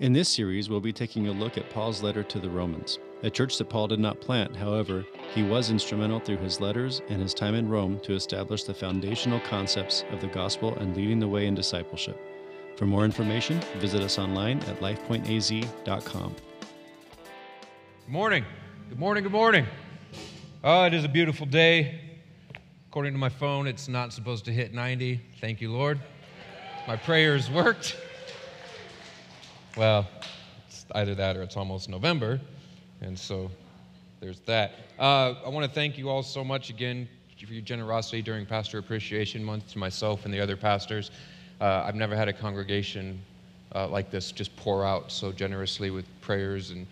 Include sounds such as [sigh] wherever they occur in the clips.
In this series, we'll be taking a look at Paul's letter to the Romans, a church that Paul did not plant. However, he was instrumental through his letters and his time in Rome to establish the foundational concepts of the gospel and leading the way in discipleship. For more information, visit us online at lifepointaz.com. Good morning. Good morning. Good morning. Oh, it is a beautiful day. According to my phone, it's not supposed to hit 90. Thank you, Lord. My prayers worked. Well, it's either that or it's almost November. And so there's that. Uh, I want to thank you all so much again for your generosity during Pastor Appreciation Month to myself and the other pastors. Uh, I've never had a congregation uh, like this just pour out so generously with prayers and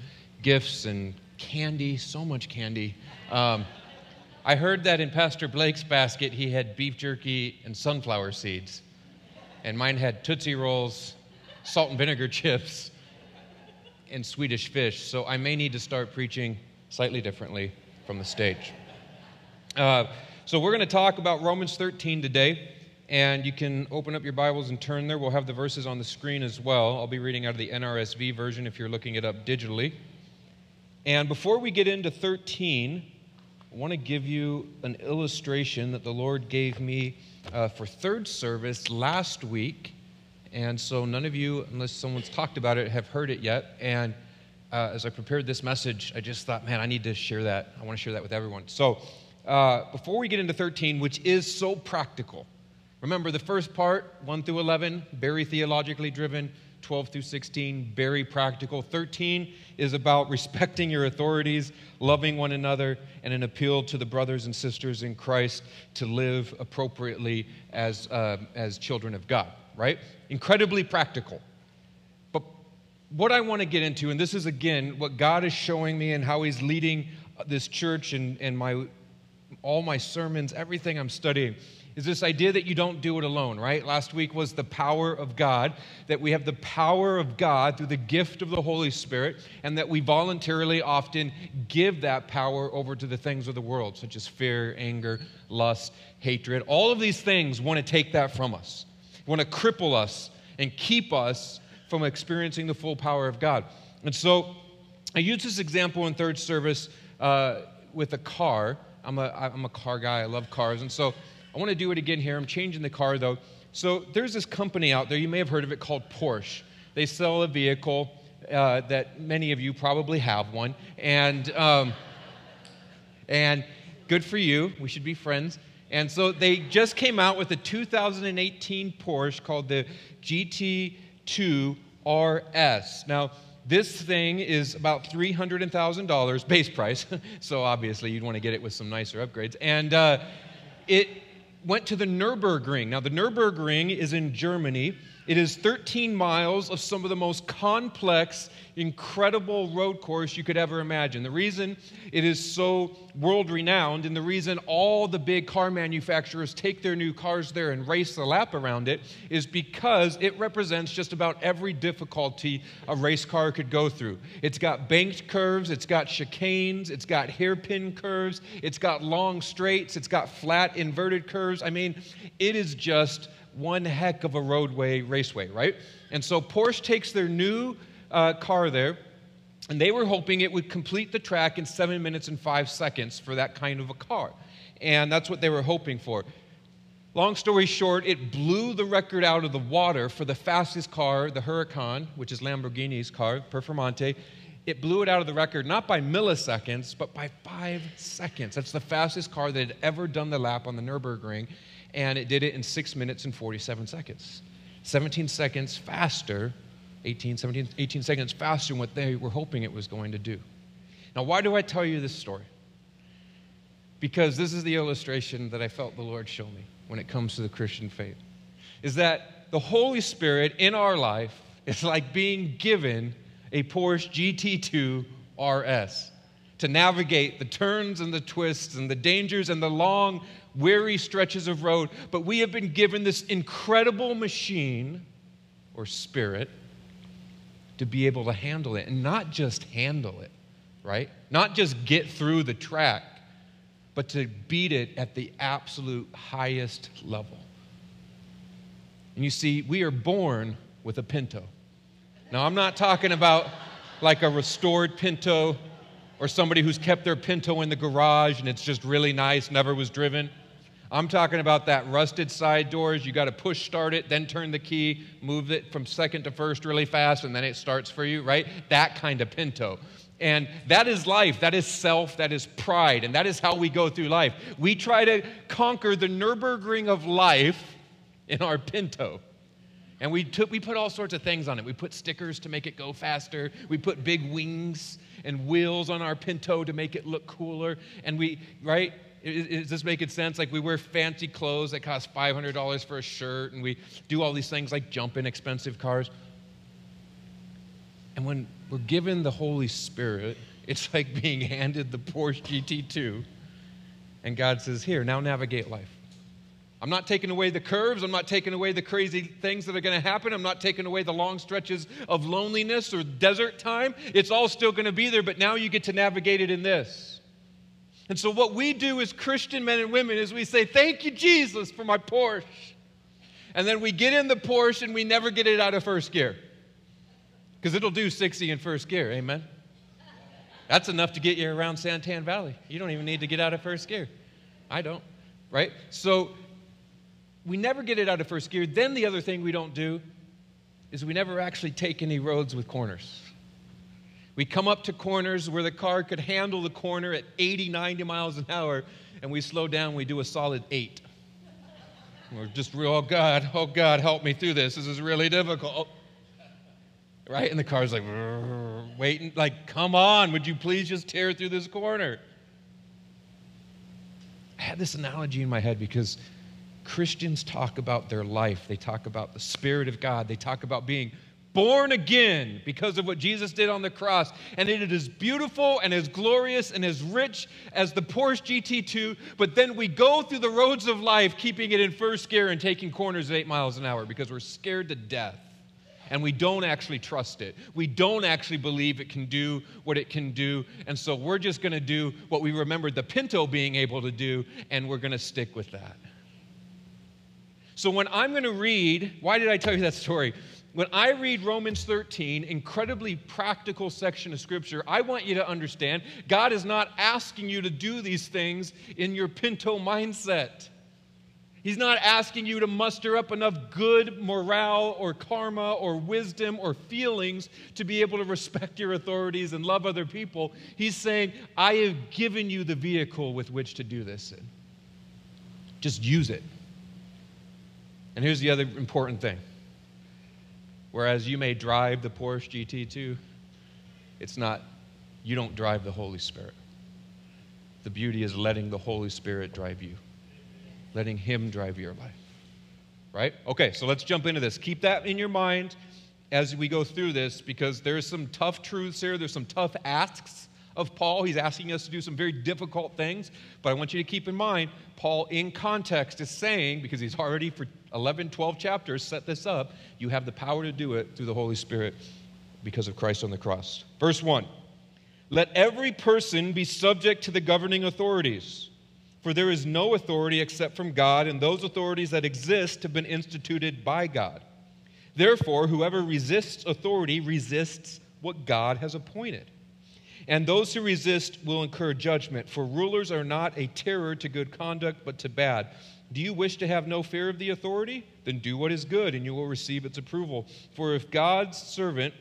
gifts and candy, so much candy. Um, I heard that in Pastor Blake's basket, he had beef jerky and sunflower seeds. And mine had Tootsie Rolls, salt and vinegar chips, and Swedish fish. So I may need to start preaching slightly differently from the stage. Uh, so we're going to talk about Romans 13 today. And you can open up your Bibles and turn there. We'll have the verses on the screen as well. I'll be reading out of the NRSV version if you're looking it up digitally. And before we get into 13, I want to give you an illustration that the Lord gave me uh, for third service last week. And so none of you, unless someone's talked about it, have heard it yet. And uh, as I prepared this message, I just thought, man, I need to share that. I want to share that with everyone. So uh, before we get into 13, which is so practical, remember the first part, 1 through 11, very theologically driven. 12 through 16, very practical. 13 is about respecting your authorities, loving one another, and an appeal to the brothers and sisters in Christ to live appropriately as, uh, as children of God, right? Incredibly practical. But what I want to get into, and this is again what God is showing me and how He's leading uh, this church and, and my, all my sermons, everything I'm studying is this idea that you don't do it alone, right? Last week was the power of God, that we have the power of God through the gift of the Holy Spirit, and that we voluntarily often give that power over to the things of the world, such as fear, anger, lust, hatred. All of these things want to take that from us, want to cripple us and keep us from experiencing the full power of God. And so I use this example in third service uh, with a car. I'm a, I'm a car guy, I love cars. And so I want to do it again here. I'm changing the car though. So there's this company out there, you may have heard of it called Porsche. They sell a vehicle uh, that many of you probably have one. And, um, and good for you. We should be friends. And so they just came out with a 2018 Porsche called the GT2 RS. Now, this thing is about $300,000 base price, [laughs] so obviously you'd want to get it with some nicer upgrades. And uh, it went to the Nürburgring. Now, the Nürburgring is in Germany. It is 13 miles of some of the most complex, incredible road course you could ever imagine. The reason it is so world renowned and the reason all the big car manufacturers take their new cars there and race the lap around it is because it represents just about every difficulty a race car could go through. It's got banked curves, it's got chicanes, it's got hairpin curves, it's got long straights, it's got flat inverted curves. I mean, it is just one heck of a roadway raceway, right? And so Porsche takes their new uh, car there, and they were hoping it would complete the track in seven minutes and five seconds for that kind of a car. And that's what they were hoping for. Long story short, it blew the record out of the water for the fastest car, the Huracan, which is Lamborghini's car, Performante. It blew it out of the record not by milliseconds, but by five seconds. That's the fastest car that had ever done the lap on the Nürburgring and it did it in 6 minutes and 47 seconds. 17 seconds faster, 18, 17, 18 seconds faster than what they were hoping it was going to do. Now, why do I tell you this story? Because this is the illustration that I felt the Lord show me when it comes to the Christian faith. Is that the Holy Spirit in our life is like being given a Porsche GT2 RS to navigate the turns and the twists and the dangers and the long weary stretches of road, but we have been given this incredible machine or spirit to be able to handle it and not just handle it, right? Not just get through the track, but to beat it at the absolute highest level. And you see, we are born with a pinto. Now, I'm not talking about like a restored Pinto or somebody who's kept their Pinto in the garage and it's just really nice, never was driven. I'm talking about that rusted side doors. You got to push start it, then turn the key, move it from second to first really fast, and then it starts for you, right? That kind of Pinto. And that is life. That is self. That is pride. And that is how we go through life. We try to conquer the Nürburgring of life in our Pinto. And we, took, we put all sorts of things on it. We put stickers to make it go faster. We put big wings and wheels on our Pinto to make it look cooler. And we, right? Is, is this making sense? Like we wear fancy clothes that cost $500 for a shirt, and we do all these things like jump in expensive cars. And when we're given the Holy Spirit, it's [laughs] like being handed the Porsche GT2, and God says, Here, now navigate life. I'm not taking away the curves. I'm not taking away the crazy things that are going to happen. I'm not taking away the long stretches of loneliness or desert time. It's all still going to be there, but now you get to navigate it in this. And so, what we do as Christian men and women is we say, Thank you, Jesus, for my Porsche. And then we get in the Porsche and we never get it out of first gear because it'll do 60 in first gear. Amen. That's enough to get you around Santan Valley. You don't even need to get out of first gear. I don't, right? So we never get it out of first gear. Then the other thing we don't do is we never actually take any roads with corners. We come up to corners where the car could handle the corner at 80, 90 miles an hour, and we slow down, we do a solid eight. We're just real, oh God, oh God, help me through this. This is really difficult. Right? And the car's like, waiting, like, come on, would you please just tear through this corner? I had this analogy in my head because Christians talk about their life. They talk about the Spirit of God. They talk about being born again because of what Jesus did on the cross. And it is beautiful and as glorious and as rich as the Porsche GT2. But then we go through the roads of life, keeping it in first gear and taking corners at eight miles an hour because we're scared to death. And we don't actually trust it. We don't actually believe it can do what it can do. And so we're just going to do what we remembered the Pinto being able to do, and we're going to stick with that. So when I'm going to read, why did I tell you that story? When I read Romans 13, incredibly practical section of scripture, I want you to understand God is not asking you to do these things in your pinto mindset. He's not asking you to muster up enough good morale or karma or wisdom or feelings to be able to respect your authorities and love other people. He's saying, I have given you the vehicle with which to do this. Just use it. And here's the other important thing Whereas you may drive the Porsche GT2, it's not, you don't drive the Holy Spirit. The beauty is letting the Holy Spirit drive you, letting Him drive your life. Right? Okay, so let's jump into this. Keep that in your mind as we go through this because there's some tough truths here, there's some tough asks of Paul. He's asking us to do some very difficult things, but I want you to keep in mind, Paul, in context, is saying, because he's already for 11, 12 chapters set this up, you have the power to do it through the Holy Spirit because of Christ on the cross. Verse 1 Let every person be subject to the governing authorities. For there is no authority except from God, and those authorities that exist have been instituted by God. Therefore, whoever resists authority resists what God has appointed. And those who resist will incur judgment, for rulers are not a terror to good conduct, but to bad. Do you wish to have no fear of the authority? Then do what is good, and you will receive its approval. For if God's servant,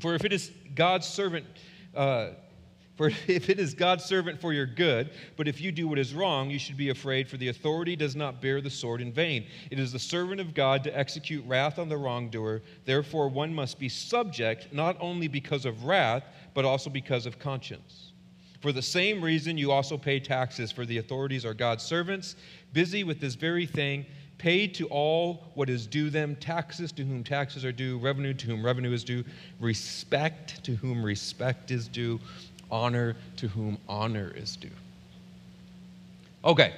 for if it is God's servant, uh, for [laughs] if it is God's servant for your good, but if you do what is wrong, you should be afraid, for the authority does not bear the sword in vain. It is the servant of God to execute wrath on the wrongdoer. Therefore, one must be subject, not only because of wrath, but also because of conscience. For the same reason, you also pay taxes, for the authorities are God's servants, busy with this very thing, paid to all what is due them, taxes to whom taxes are due, revenue to whom revenue is due, respect to whom respect is due, honor to whom honor is due. Okay.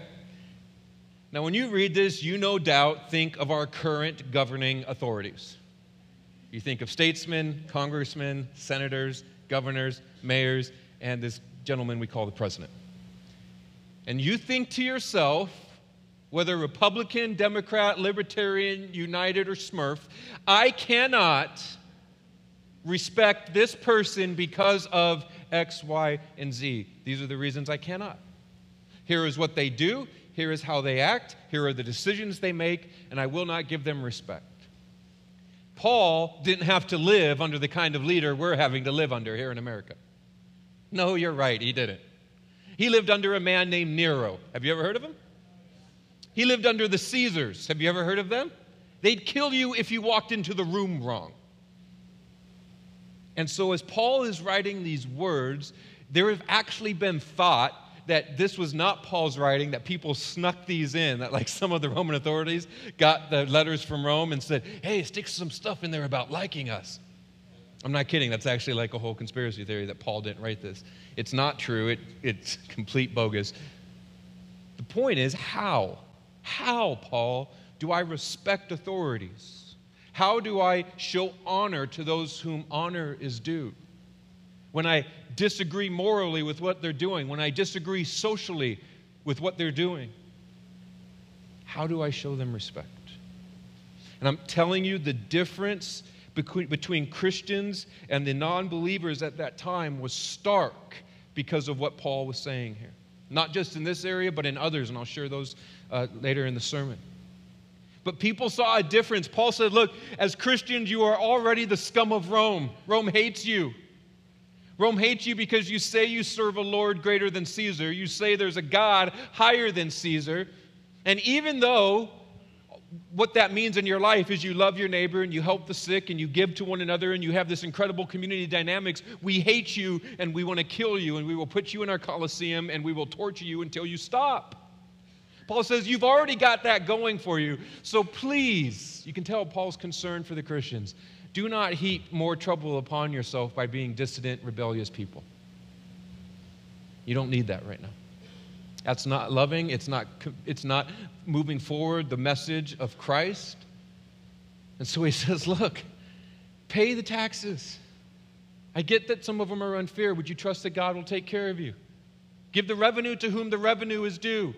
Now, when you read this, you no doubt think of our current governing authorities. You think of statesmen, congressmen, senators, governors, mayors, and this gentleman we call the president. And you think to yourself, whether Republican, Democrat, Libertarian, United, or Smurf, I cannot respect this person because of X, Y, and Z. These are the reasons I cannot. Here is what they do, here is how they act, here are the decisions they make, and I will not give them respect. Paul didn't have to live under the kind of leader we're having to live under here in America. No, you're right, he didn't. He lived under a man named Nero. Have you ever heard of him? He lived under the Caesars. Have you ever heard of them? They'd kill you if you walked into the room wrong. And so, as Paul is writing these words, there have actually been thought that this was not Paul's writing, that people snuck these in, that like some of the Roman authorities got the letters from Rome and said, hey, stick some stuff in there about liking us. I'm not kidding. That's actually like a whole conspiracy theory that Paul didn't write this. It's not true, it, it's complete bogus. The point is, how? How, Paul, do I respect authorities? How do I show honor to those whom honor is due? When I disagree morally with what they're doing, when I disagree socially with what they're doing, how do I show them respect? And I'm telling you, the difference between, Christians and the non believers at that time was stark because of what Paul was saying here. Not just in this area, but in others, and I'll share those uh, later in the sermon. But people saw a difference. Paul said, Look, as Christians, you are already the scum of Rome. Rome hates you. Rome hates you because you say you serve a Lord greater than Caesar. You say there's a God higher than Caesar. And even though what that means in your life is you love your neighbor and you help the sick and you give to one another and you have this incredible community dynamics, we hate you and we want to kill you and we will put you in our Colosseum and we will torture you until you stop. Paul says, You've already got that going for you. So please, you can tell Paul's concern for the Christians. Do not heap more trouble upon yourself by being dissident, rebellious people. You don't need that right now. That's not loving, it's not, it's not moving forward the message of Christ. And so he [laughs] says, Look, pay the taxes. I get that some of them are unfair. Would you trust that God will take care of you? Give the revenue to whom the revenue is due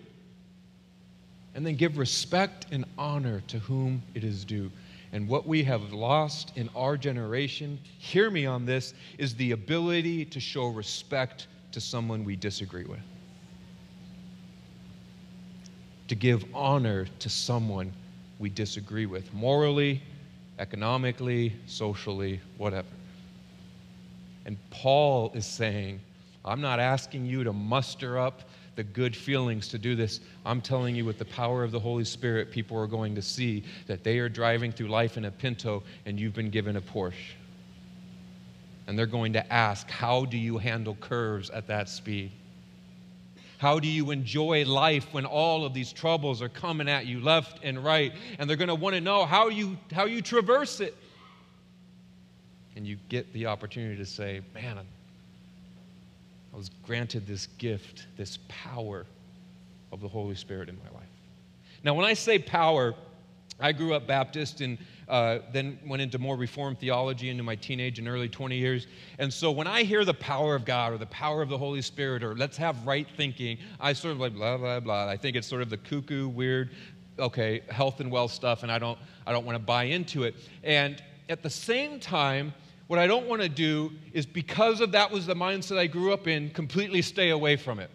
and then give respect and honor to whom it is due. And what we have lost in our generation, hear me on this, is the ability to show respect to someone we disagree with. To give honor to someone we disagree with, morally, economically, socially, whatever. And Paul is saying, I'm not asking you to muster up the good feelings to do this. I'm telling you, with the power of the Holy Spirit, people are going to see that they are driving through life in a Pinto and you've been given a Porsche. And they're going to ask, How do you handle curves at that speed? How do you enjoy life when all of these troubles are coming at you left and right? And they're going to want to know how you, how you traverse it. And you get the opportunity to say, Man, was granted this gift, this power of the Holy Spirit in my life. Now, when I say power, I grew up Baptist and uh, then went into more Reformed theology into my teenage and early 20 years. And so when I hear the power of God or the power of the Holy Spirit or let's have right thinking, I sort of like blah, blah, blah. I think it's sort of the cuckoo, weird, okay, health and wealth stuff, and I don't, I don't want to buy into it. And at the same time, what I don't want to do is because of that was the mindset I grew up in, completely stay away from it.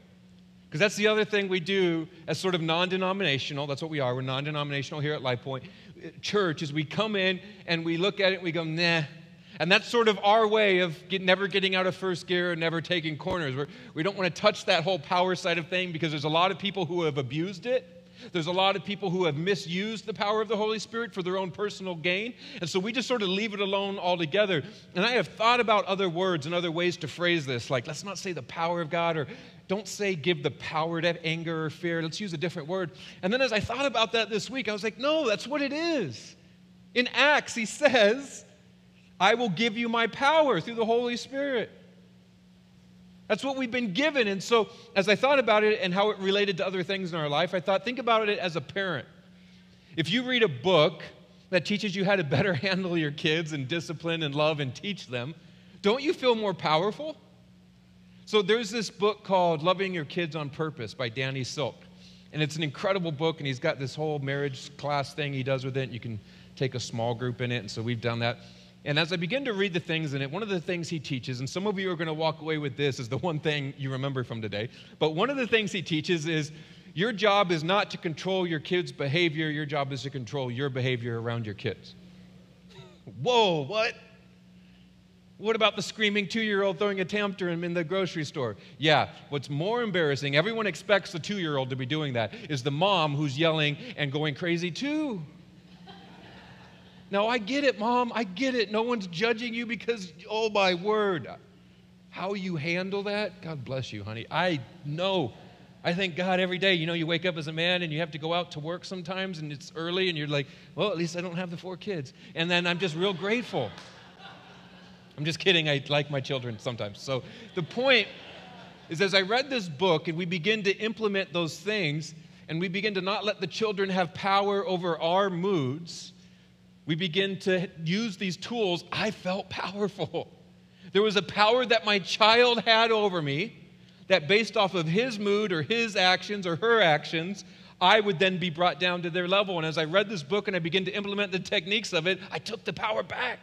Because that's the other thing we do as sort of non denominational. That's what we are. We're non denominational here at LifePoint eh, Church, is we come in and we look at it and we go, nah. And that's sort of our way of get, never getting out of first gear and never taking corners. We're, we do not want to touch that whole power side of thing because there's a lot of people who have abused it. There's a lot of people who have misused the power of the Holy Spirit for their own personal gain. And so we just sort of leave it alone altogether. And I have thought about other words and other ways to phrase this, like let's not say the power of God or don't say give the power to anger or fear. Let's use a different word. And then as I thought about that this week, I was like, no, that's what it is. In Acts, he says, I will give you my power through the Holy Spirit. That's what we've been given. And so, as I thought about it and how it related to other things in our life, I thought, think about it as a parent. If you read a book that teaches you how to better [laughs] handle your kids and discipline and love and teach them, don't you feel more powerful? So, there's this book called Loving Your Kids on Purpose by Danny Silk. And it's an incredible book, and he's got this whole marriage class thing he does with it. You can take a small group in it, and so we've done that. And as I begin to read the things in it, one of the things he teaches, and some of you are going to walk away with this is the one thing you remember from today, but one of the things he teaches is your job is not to control your kids' behavior, your job is to control your behavior around your kids. Whoa, what? What about the screaming two year old throwing a tantrum in the grocery store? Yeah, what's more embarrassing, everyone expects the two year old to be doing that, is the mom who's yelling and going crazy too. Now, I get it, mom, I get it. No one's judging you because, oh my word, how you handle that, God bless you, honey. I know. I thank God every day. You know, you wake up as a man and you have to go out to work sometimes and it's early and you're like, well, at least I don't have the four kids. And then I'm just real grateful. [laughs] I'm just kidding. I like my children sometimes. So the point is, as I read this book and we begin to implement those things, and we begin to not let the children have power over our moods, we begin to use these tools. I felt [laughs] powerful. There was a power that my child had over me that, based off of his mood or his actions or her actions, I would then be brought down to their level. And as I read this book and I began to implement the techniques of it, I took the power back.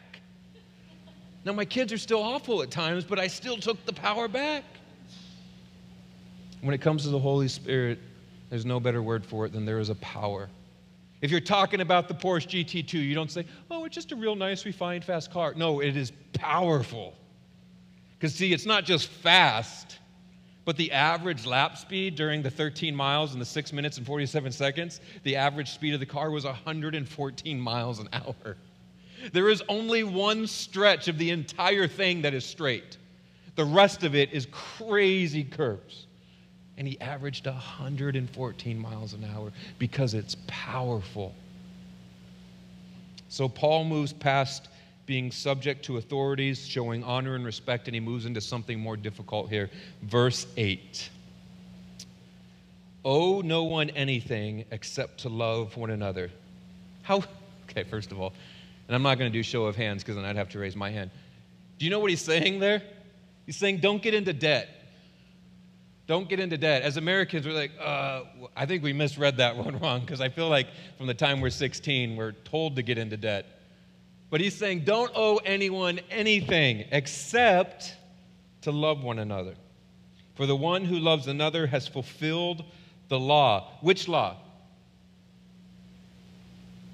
Now, my kids are still awful at times, but I still took the power back. When it comes to the Holy Spirit, there's no better word for it than there is a power. If you're talking about the Porsche GT2, you don't say, oh, it's just a real nice, refined, fast car. No, it is powerful. Because, see, it's not just fast, but the average lap speed during the 13 miles and the 6 minutes and 47 seconds, the average speed of the car was 114 miles an hour. There is only one stretch of the entire thing that is straight. The rest of it is crazy curves. And he averaged 114 miles an hour because it's powerful. So Paul moves past being subject to authorities, showing honor and respect, and he moves into something more difficult here. Verse 8 Owe no one anything except to love one another. How, okay, first of all, and I'm not going to do show of hands because then I'd have to raise my hand. Do you know what he's saying there? He's saying, don't get into debt. Don't get into debt. As Americans, we're like, uh, I think we misread that [laughs] one wrong because I feel like from the time we're 16, we're told to get into debt. But he's saying, don't owe anyone anything except to love one another. For the one who loves another has fulfilled the law. Which law?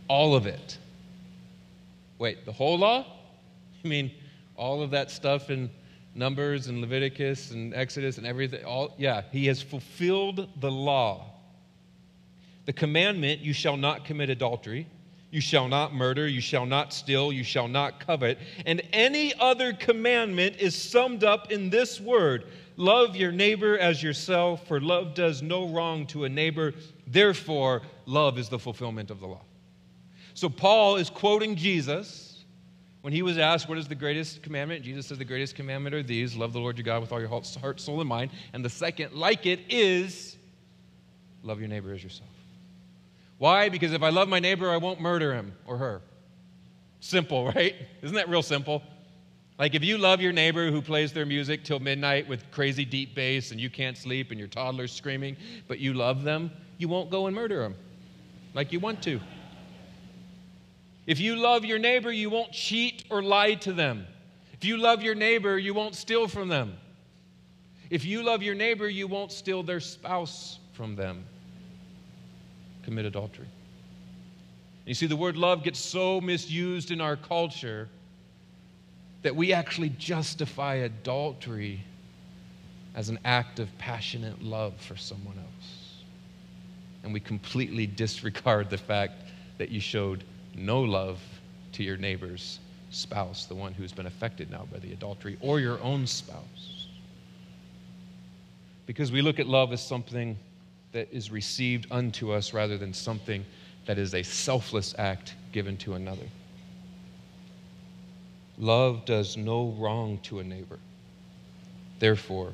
All of it. Wait, the whole law? [laughs] I mean, all of that stuff in Numbers and Leviticus and Exodus and everything? All, yeah, he has fulfilled the law. The commandment, you shall not commit adultery, you shall not murder, you shall not steal, you shall not covet, and any other commandment is summed up in this word love your neighbor as yourself, for love does no wrong to a neighbor. Therefore, love is the fulfillment of the law. So Paul is quoting Jesus when he was asked, What is the greatest commandment? Jesus says, The greatest commandment are these love the Lord your God with all your heart, soul, and mind. And the second, like it, is love your neighbor as yourself. Why? Because if I love my neighbor, I won't murder him or her. Simple, [laughs] right? Isn't that real simple? Like if you love your neighbor who plays their music till midnight with crazy deep bass and you can't sleep and your toddler's screaming, but you love them, you won't go and murder them like you want to. If you love your neighbor, you won't cheat or lie to them. If you love your neighbor, you won't steal from them. If you love your neighbor, you won't steal their spouse from them. Commit adultery. You see, the word love gets so misused in our culture that we actually justify adultery as an act of passionate love for someone else. And we completely disregard the fact that you showed no love to your neighbor's spouse, the one who's been affected now by the adultery, or your own spouse. Because we look at love as something that is received unto us rather than something that is a selfless act given to another. Love does no wrong to a neighbor. Therefore,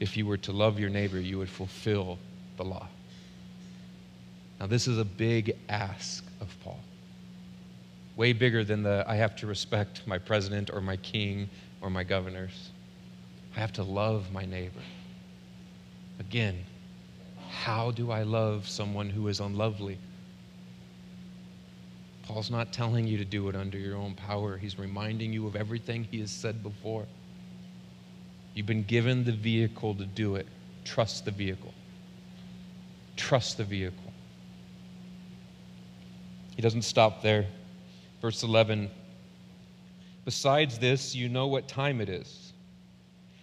if you were to love your neighbor, you would fulfill the law. Now, this is a big ask of Paul way bigger than the I have to respect my president or my king or my governors. I have to love my neighbor. Again, how do I love someone who is unlovely? Paul's not telling you to do it under your own power. He's reminding you of everything he has said before. You've been given the vehicle to do it. Trust the vehicle. Trust the vehicle. He doesn't stop there. Verse 11 Besides this, you know what time it is.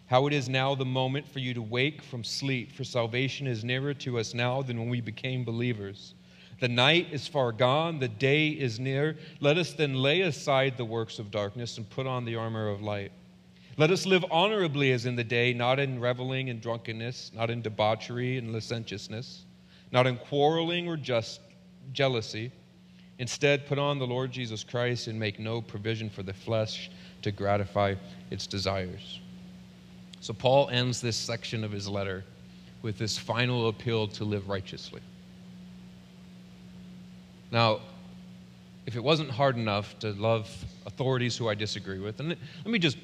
How it is now the moment for you to wake from sleep, for salvation is nearer to us now than when we became believers. The night is far gone, the day is near. Let us then lay aside the works of darkness and put on the armor of light. Let us live honorably as in the day, not in reveling and drunkenness, not in debauchery and licentiousness, not in quarreling or just jealousy Instead, put on the Lord Jesus Christ and make no provision for the flesh to gratify its desires. So, Paul ends this section of his letter with this final appeal to live righteously. Now, if it wasn't hard enough to love authorities who I disagree with, and let me just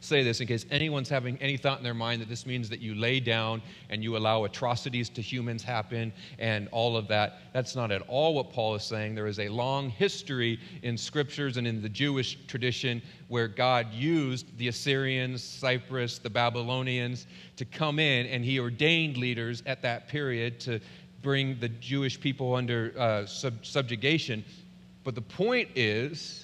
say this in case anyone's having any thought in their mind that this means that you lay down and you allow atrocities to humans happen and all of that. That's not at all what Paul is saying. There is a long history in scriptures and in the Jewish tradition where God used the Assyrians, Cyrus, the Babylonians to come in and he ordained leaders at that period to bring the Jewish people under uh, sub- subjugation. But the point is,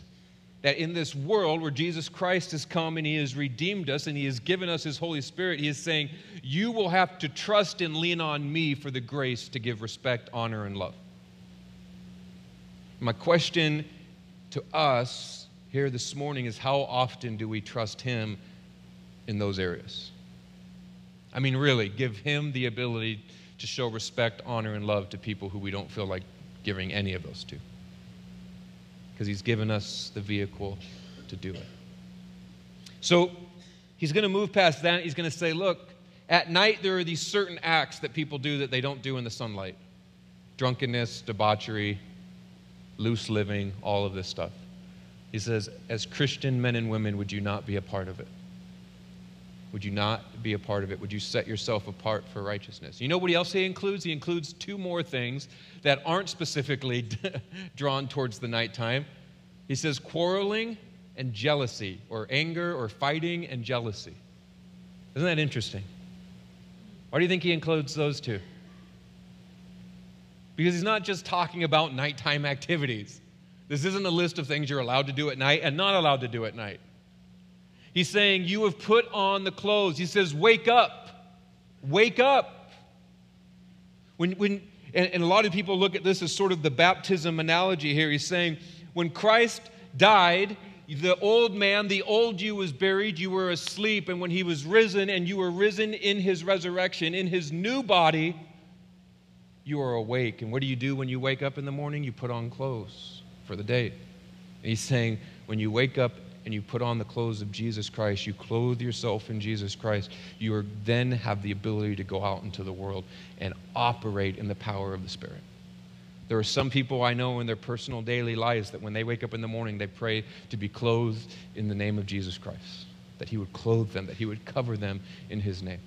that in this world where Jesus Christ has come and he has redeemed us and he has given us his Holy Spirit, he is saying, You will have to trust and lean on me for the grace to give respect, honor, and love. My question to us here this morning is how often do we trust him in those areas? I mean, really, give him the ability to show respect, honor, and love to people who we don't feel like giving any of those to because he's given us the vehicle to do it. So he's going to move past that. He's going to say, look, at night there are these certain acts that people do that they don't do in the sunlight drunkenness, debauchery, loose living, all of this stuff. He says, as Christian men and women, would you not be a part of it? Would you not be a part of it? Would you set yourself apart for righteousness? You know what else he includes? He includes two more things that aren't specifically [laughs] drawn towards the nighttime. He says quarreling and jealousy, or anger, or fighting and jealousy. Isn't that interesting? Why do you think he includes those two? Because he's not just talking about nighttime activities. This isn't a list of things you're allowed to do at night and not allowed to do at night. He's saying, You have put on the clothes. He says, Wake up. Wake up. When, when, and, and a lot of people look at this as sort of the baptism analogy here. He's saying, When Christ died, the old man, the old you was buried, you were asleep, and when he was risen, and you were risen in his resurrection, in his new body, you are awake. And what do you do when you wake up in the morning? You put on clothes for the day. And he's saying, when you wake up and you put on the clothes of Jesus Christ, you clothe yourself in Jesus Christ, you are, then have the ability to go out into the world and operate in the power of the Spirit. There are some people I know in their personal daily lives that when they wake up in the morning, they pray to be clothed in the name of Jesus Christ, that He would clothe them, that He would cover them in His name.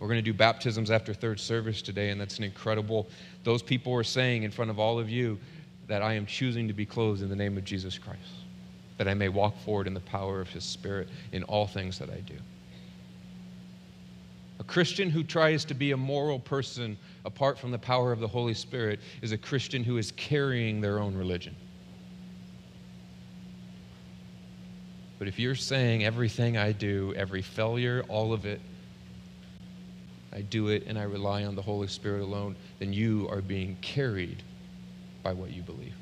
We're going to do baptisms after third service today, and that's an incredible. Those people are saying in front of all of you that I am choosing to be clothed in the name of Jesus Christ that I may walk forward in the power of His Spirit in all things that I do. A Christian who tries to be a moral person apart from the power of the Holy Spirit is a Christian who is carrying their own religion. But if you're saying everything I do, every failure, all of it, I do it and I rely on the Holy Spirit alone, then you are being carried by what you believe.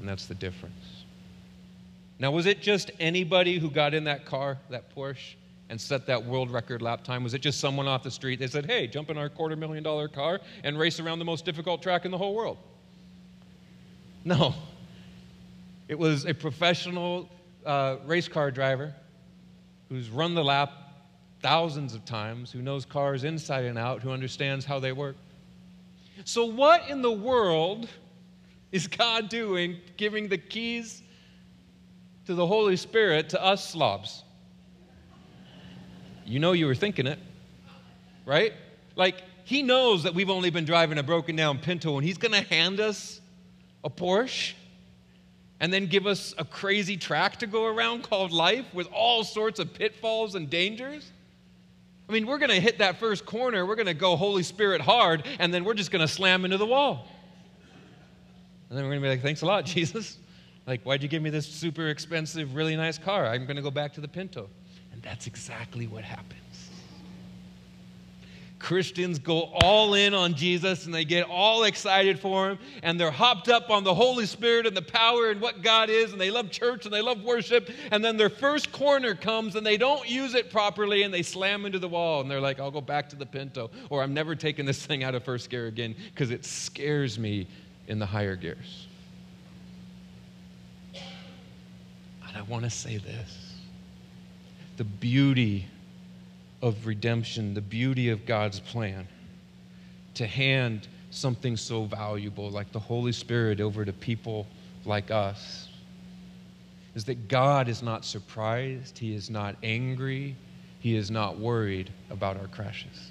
And that's the difference. Now, was it just anybody who got in that car, that Porsche, and set that world record lap time? Was it just someone off the street? They said, hey, jump in our quarter million dollar car and race around the most difficult track in the whole world. No. It was a professional uh, race car driver who's run the lap thousands of times, who knows cars inside and out, who understands how they work. So, what in the world is God doing giving the keys to the Holy Spirit to us slobs? You know you were thinking it, right? Like, He knows that we've only been driving a broken down Pinto, and He's going to hand us a Porsche, and then give us a crazy track to go around called life with all sorts of pitfalls and dangers? I mean, we're going to hit that first corner, we're going to go Holy Spirit hard, and then we're just going to slam into the wall. And then we're going to be like, thanks a lot, [laughs] Jesus. Like, why'd you give me this super expensive, really nice car? I'm going to go back to the Pinto. And that's exactly what happens. Christians go all in on Jesus and they get all excited for him and they're hopped up on the Holy Spirit and the power and what God is and they love church and they love worship and then their first corner comes and they don't use it properly and they slam into the wall and they're like I'll go back to the Pinto or I'm never taking this thing out of first gear again because it scares me in the higher gears. And I want to say this. The beauty of redemption, the beauty of God's plan to hand something so valuable like the Holy Spirit over to people like us is that God is not surprised, He is not angry, He is not worried about our crashes.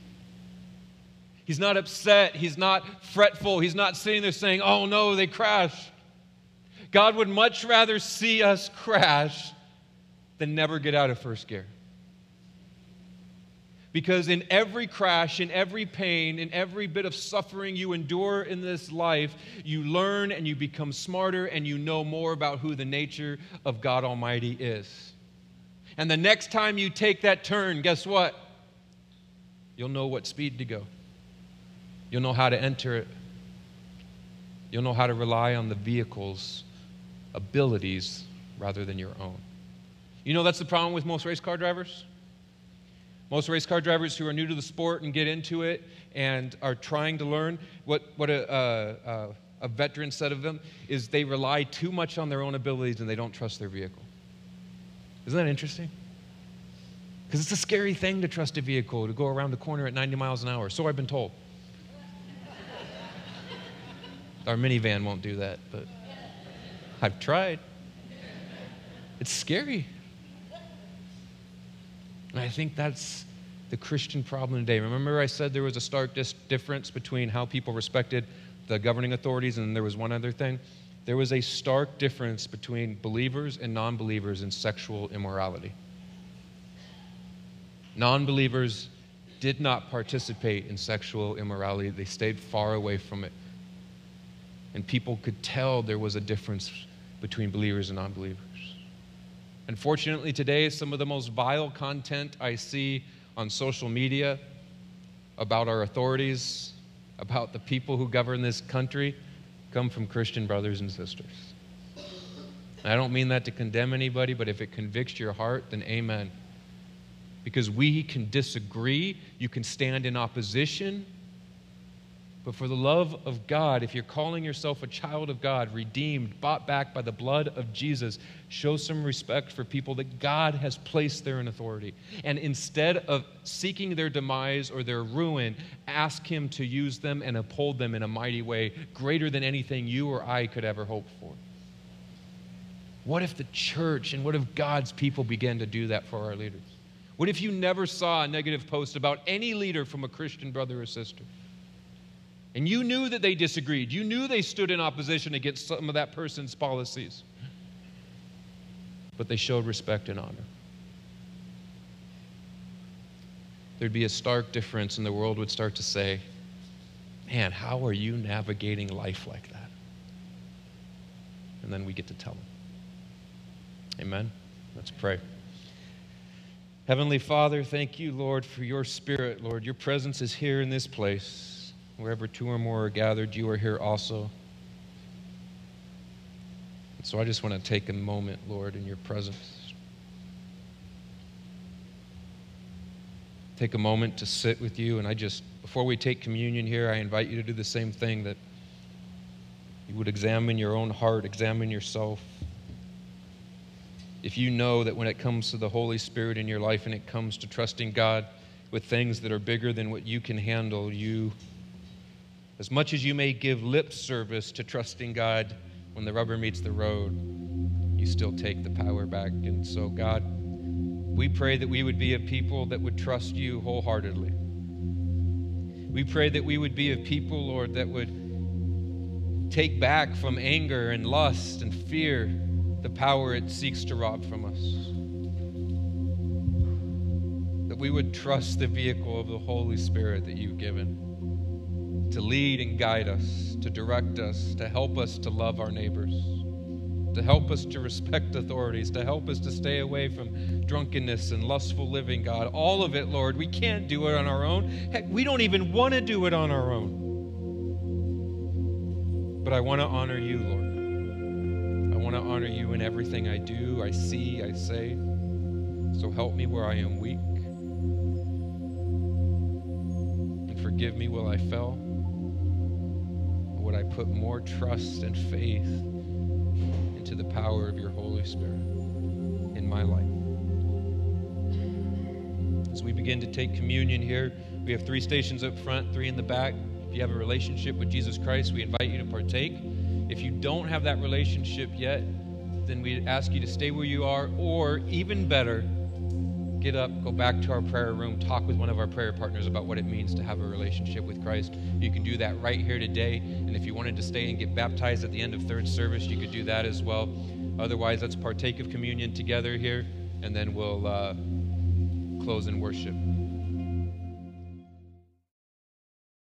He's not upset, He's not fretful, He's not sitting there saying, Oh no, they crashed. God would much rather see us crash than never get out of first gear. Because in every crash, in every pain, in every bit of suffering you endure in this life, you learn and you become smarter and you know more about who the nature of God Almighty is. And the next time you take that turn, guess what? You'll know what speed to go. You'll know how to enter it. You'll know how to rely on the vehicle's abilities rather than your own. You know that's the problem with most race car drivers? Most race car drivers who are new to the sport and get into it and are trying to learn, what, what a, a, a veteran said of them is they rely too much on their own abilities and they don't trust their vehicle. Isn't that interesting? Because it's a scary thing to trust a vehicle to go around the corner at 90 miles an hour. So I've been told. Our minivan won't do that, but I've tried. It's scary. And I think that's the Christian problem today. Remember, I said there was a stark dis- difference between how people respected the governing authorities, and there was one other thing. There was a stark difference between believers and non believers in sexual immorality. Non believers did not participate in sexual immorality, they stayed far away from it. And people could tell there was a difference between believers and non believers. Unfortunately, today, some of the most vile content I see on social media about our authorities, about the people who govern this country, come from Christian brothers and sisters. I don't mean that to condemn anybody, but if it convicts your heart, then amen. Because we can disagree, you can stand in opposition, but for the love of God, if you're calling yourself a child of God, redeemed, bought back by the blood of Jesus, show some respect for people that God has placed there in authority. And instead of seeking their demise or their ruin, ask Him to use them and uphold them in a mighty way, greater than anything you or I could ever hope for. What if the church and what if God's people began to do that for our leaders? What if you never saw a negative post about any leader from a Christian brother or sister? And you knew that they disagreed. You knew they stood in opposition against some of that person's policies. But they showed respect and honor. There'd be a stark difference, and the world would start to say, Man, how are you navigating life like that? And then we get to tell them. Amen. Let's pray. Heavenly Father, thank you, Lord, for your spirit, Lord. Your presence is here in this place. Wherever two or more are gathered, you are here also. And so I just want to take a moment, Lord, in your presence. Take a moment to sit with you. And I just, before we take communion here, I invite you to do the same thing that you would examine your own heart, examine yourself. If you know that when it comes to the Holy Spirit in your life and it comes to trusting God with things that are bigger than what you can handle, you as much as you may give lip service to trusting God when the rubber meets the road, you still take the power back. And so, God, we pray that we would be a people that would trust you wholeheartedly. We pray that we would be a people, Lord, that would take back from anger and lust and fear the power it seeks to rob from us. That we would trust the vehicle of the Holy Spirit that you've given to lead and guide us, to direct us, to help us to love our neighbors, to help us to respect authorities, to help us to stay away from drunkenness and lustful living, God. All of it, Lord. We can't do it on our own. Heck, we don't even want to do it on our own. But I want to honor you, Lord. I want to honor you in everything I do, I see, I say. So help me where I am weak. And forgive me where I fell. Would I put more trust and faith into the power of your Holy Spirit in my life? As we begin to take communion here, we have three stations up front, three in the back. If you have a relationship with Jesus Christ, we invite you to partake. If you don't have that relationship yet, then we ask you to stay where you are, or even better, get up, go back to our prayer room, talk with one of our prayer partners about what it means to have a relationship with Christ. You can do that right here today. And if you wanted to stay and get baptized at the end of third service, you could do that as well. Otherwise, let's partake of communion together here, and then we'll uh, close in worship.